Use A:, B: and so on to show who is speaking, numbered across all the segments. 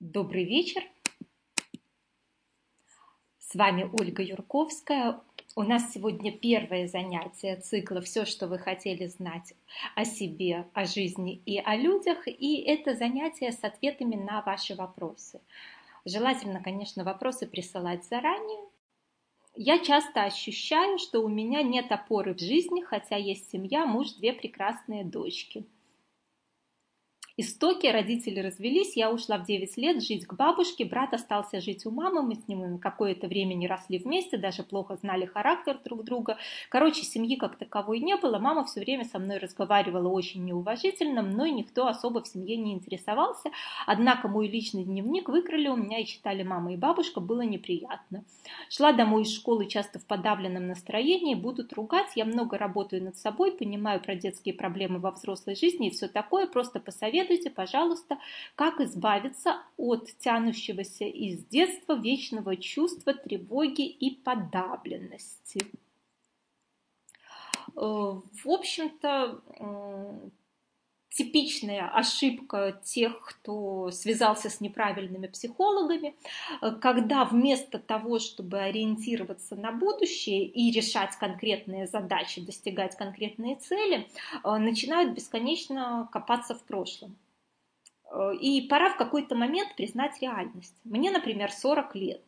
A: Добрый вечер. С вами Ольга Юрковская. У нас сегодня первое занятие цикла «Все, что вы хотели знать о себе, о жизни и о людях». И это занятие с ответами на ваши вопросы. Желательно, конечно, вопросы присылать заранее. Я часто ощущаю, что у меня нет опоры в жизни, хотя есть семья, муж, две прекрасные дочки – истоки, родители развелись, я ушла в 9 лет жить к бабушке, брат остался жить у мамы, мы с ним какое-то время не росли вместе, даже плохо знали характер друг друга. Короче, семьи как таковой не было, мама все время со мной разговаривала очень неуважительно, мной никто особо в семье не интересовался, однако мой личный дневник выкрали у меня и читали мама и бабушка, было неприятно. Шла домой из школы часто в подавленном настроении, будут ругать, я много работаю над собой, понимаю про детские проблемы во взрослой жизни и все такое, просто посоветую Посоветуйте, пожалуйста, как избавиться от тянущегося из детства вечного чувства тревоги и подавленности. Э, в общем-то, типичная ошибка тех, кто связался с неправильными психологами, когда вместо того, чтобы ориентироваться на будущее и решать конкретные задачи, достигать конкретные цели, э, начинают бесконечно копаться в прошлом. Э, и пора в какой-то момент признать реальность. Мне, например, 40 лет.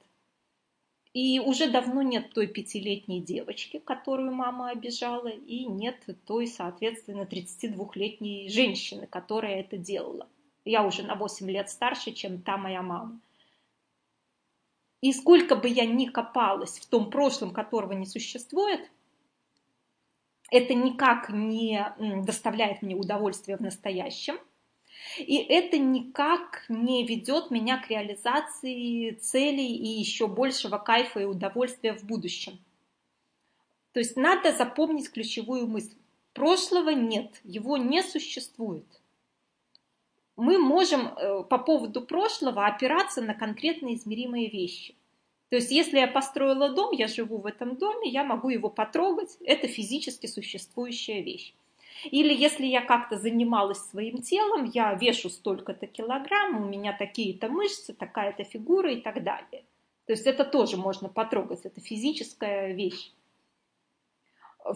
A: И уже давно нет той пятилетней девочки, которую мама обижала, и нет той, соответственно, 32-летней женщины, которая это делала. Я уже на 8 лет старше, чем та моя мама. И сколько бы я ни копалась в том прошлом, которого не существует, это никак не доставляет мне удовольствия в настоящем – и это никак не ведет меня к реализации целей и еще большего кайфа и удовольствия в будущем. То есть надо запомнить ключевую мысль. Прошлого нет, его не существует. Мы можем э, по поводу прошлого опираться на конкретно измеримые вещи. То есть если я построила дом, я живу в этом доме, я могу его потрогать, это физически существующая вещь. Или если я как-то занималась своим телом, я вешу столько-то килограмм, у меня такие-то мышцы, такая-то фигура и так далее. То есть это тоже можно потрогать, это физическая вещь.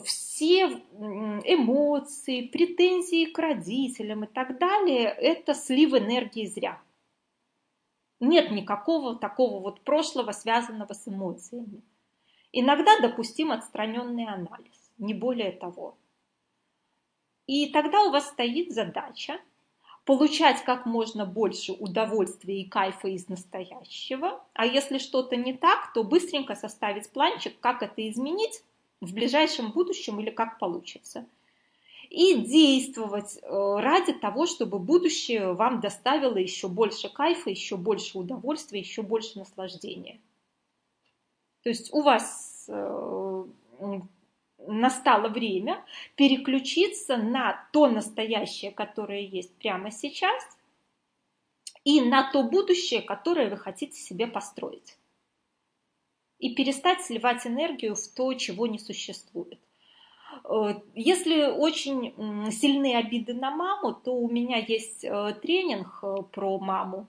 A: Все эмоции, претензии к родителям и так далее – это слив энергии зря. Нет никакого такого вот прошлого, связанного с эмоциями. Иногда допустим отстраненный анализ, не более того. И тогда у вас стоит задача получать как можно больше удовольствия и кайфа из настоящего, а если что-то не так, то быстренько составить планчик, как это изменить в ближайшем будущем или как получится. И действовать э, ради того, чтобы будущее вам доставило еще больше кайфа, еще больше удовольствия, еще больше наслаждения. То есть у вас э, настало время переключиться на то настоящее, которое есть прямо сейчас, и на то будущее, которое вы хотите себе построить. И перестать сливать энергию в то, чего не существует. Э, если очень сильные обиды на маму, то у меня есть э, тренинг э, про маму,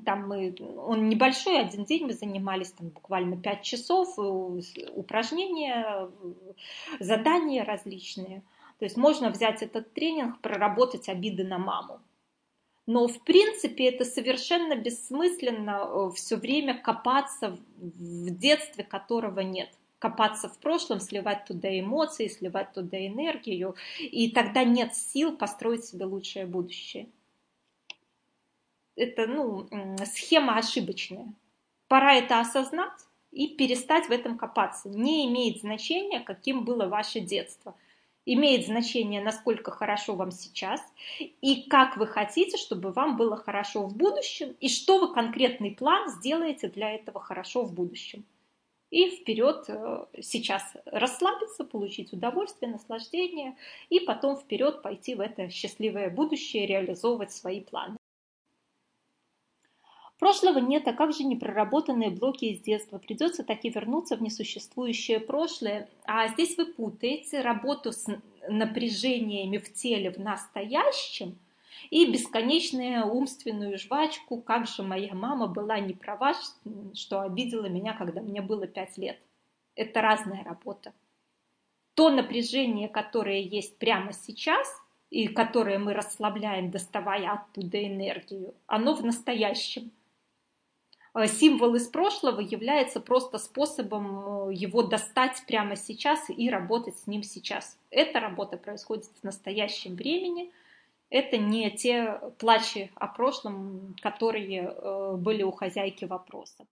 A: там мы, он небольшой, один день мы занимались там буквально 5 часов, э, упражнения, задания различные. То есть можно взять этот тренинг, проработать обиды на маму. Но в принципе это совершенно бессмысленно э, все время копаться в детстве, которого нет. Копаться в прошлом, сливать туда эмоции, сливать туда энергию, и тогда нет сил построить себе лучшее будущее это ну, схема ошибочная. Пора это осознать и перестать в этом копаться. Не имеет значения, каким было ваше детство. Имеет значение, насколько хорошо вам сейчас и как вы хотите, чтобы вам было хорошо в будущем, и что вы конкретный план сделаете для этого хорошо в будущем. И вперед э, сейчас расслабиться, получить удовольствие, наслаждение, и потом вперед пойти в это счастливое будущее, реализовывать свои планы. Прошлого нет, а как же непроработанные блоки из детства? Придется таки вернуться в несуществующее прошлое. А здесь вы путаете работу с напряжениями в теле в настоящем И бесконечную умственную жвачку, как же моя мама была не права, что обидела меня, когда мне было пять лет. Это разная работа. То напряжение, которое есть прямо сейчас, и которое мы расслабляем, доставая оттуда энергию, оно в настоящем. Э, символ из прошлого является просто способом э, его достать прямо сейчас и работать с ним сейчас. Эта работа происходит в настоящем времени. Это не те плачи о прошлом, которые э, были у хозяйки вопроса.